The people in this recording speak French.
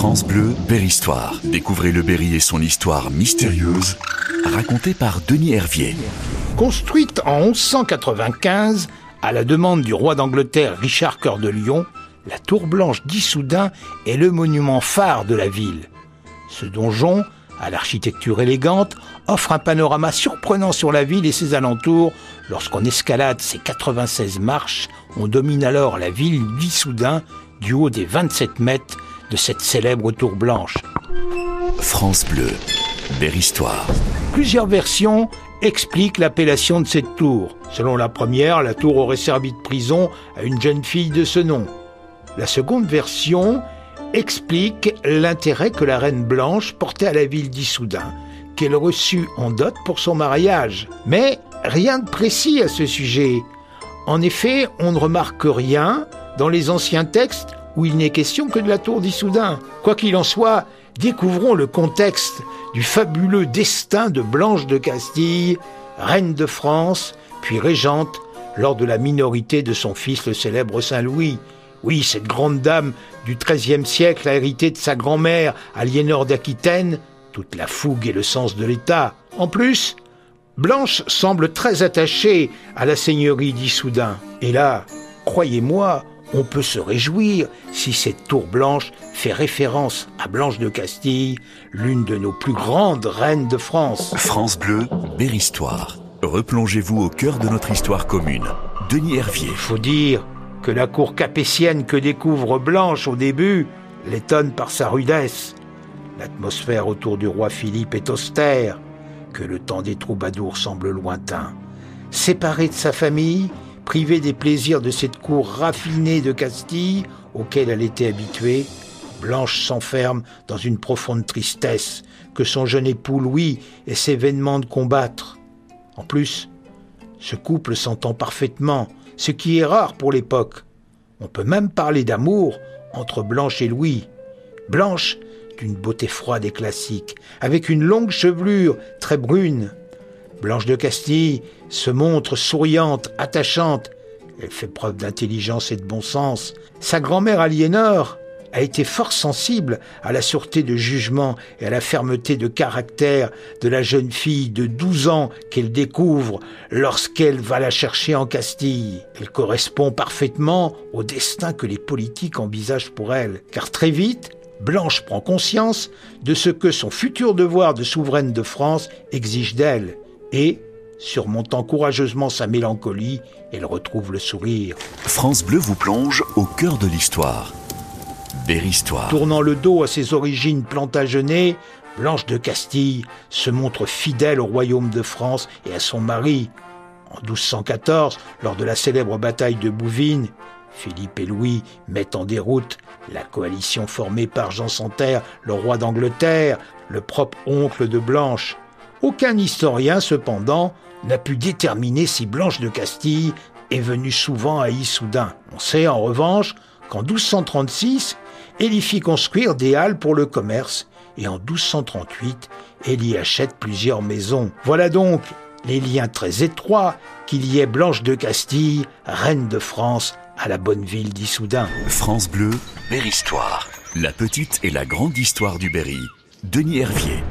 France Bleu, Berry-Histoire. Découvrez le Berry et son histoire mystérieuse, racontée par Denis Hervier. Construite en 1195, à la demande du roi d'Angleterre Richard Cœur de Lion, la Tour Blanche d'Issoudun est le monument phare de la ville. Ce donjon, à l'architecture élégante, offre un panorama surprenant sur la ville et ses alentours. Lorsqu'on escalade ses 96 marches, on domine alors la ville d'Issoudun du haut des 27 mètres de cette célèbre tour blanche. France Bleu, Berry-Histoire. Plusieurs versions expliquent l'appellation de cette tour. Selon la première, la tour aurait servi de prison à une jeune fille de ce nom. La seconde version explique l'intérêt que la reine Blanche portait à la ville d'Issoudun, qu'elle reçut en dot pour son mariage. Mais rien de précis à ce sujet. En effet, on ne remarque rien dans les anciens textes où il n'est question que de la tour d'Issoudun. Quoi qu'il en soit, découvrons le contexte du fabuleux destin de Blanche de Castille, reine de France, puis régente lors de la minorité de son fils le célèbre Saint-Louis. Oui, cette grande dame du XIIIe siècle a hérité de sa grand-mère, Aliénor d'Aquitaine, toute la fougue et le sens de l'État. En plus, Blanche semble très attachée à la seigneurie d'Issoudun. Et là, croyez-moi, on peut se réjouir si cette tour blanche fait référence à Blanche de Castille, l'une de nos plus grandes reines de France. France Bleu, Berry-Histoire. Replongez-vous au cœur de notre histoire commune. Denis Hervier. Il faut dire que la cour capétienne que découvre Blanche au début l'étonne par sa rudesse. L'atmosphère autour du roi Philippe est austère, que le temps des troubadours semble lointain. Séparé de sa famille, privée des plaisirs de cette cour raffinée de Castille auquel elle était habituée, Blanche s'enferme dans une profonde tristesse que son jeune époux Louis essaie vainement de combattre. En plus, ce couple s'entend parfaitement, ce qui est rare pour l'époque. On peut même parler d'amour entre Blanche et Louis. Blanche, d'une beauté froide et classique, avec une longue chevelure très brune, Blanche de Castille se montre souriante, attachante. Elle fait preuve d'intelligence et de bon sens. Sa grand-mère Aliénor a été fort sensible à la sûreté de jugement et à la fermeté de caractère de la jeune fille de 12 ans qu'elle découvre lorsqu'elle va la chercher en Castille. Elle correspond parfaitement au destin que les politiques envisagent pour elle, car très vite, Blanche prend conscience de ce que son futur devoir de souveraine de France exige d'elle et, surmontant courageusement sa mélancolie, elle retrouve le sourire. France Bleu vous plonge au cœur de l'histoire. Berry-Histoire. Tournant le dos à ses origines plantagenées, Blanche de Castille se montre fidèle au royaume de France et à son mari. En 1214, lors de la célèbre bataille de Bouvines, Philippe et Louis mettent en déroute la coalition formée par Jean Santerre, le roi d'Angleterre, le propre oncle de Blanche. Aucun historien, cependant, n'a pu déterminer si Blanche de Castille est venue souvent à Issoudun. On sait en revanche qu'en 1236, elle y fit construire des halles pour le commerce et en 1238, elle y achète plusieurs maisons. Voilà donc les liens très étroits qu'il y ait Blanche de Castille, reine de France, à la bonne ville d'Issoudun. France Bleu, Berry-Histoire. La petite et la grande histoire du Berry. Denis Hervier.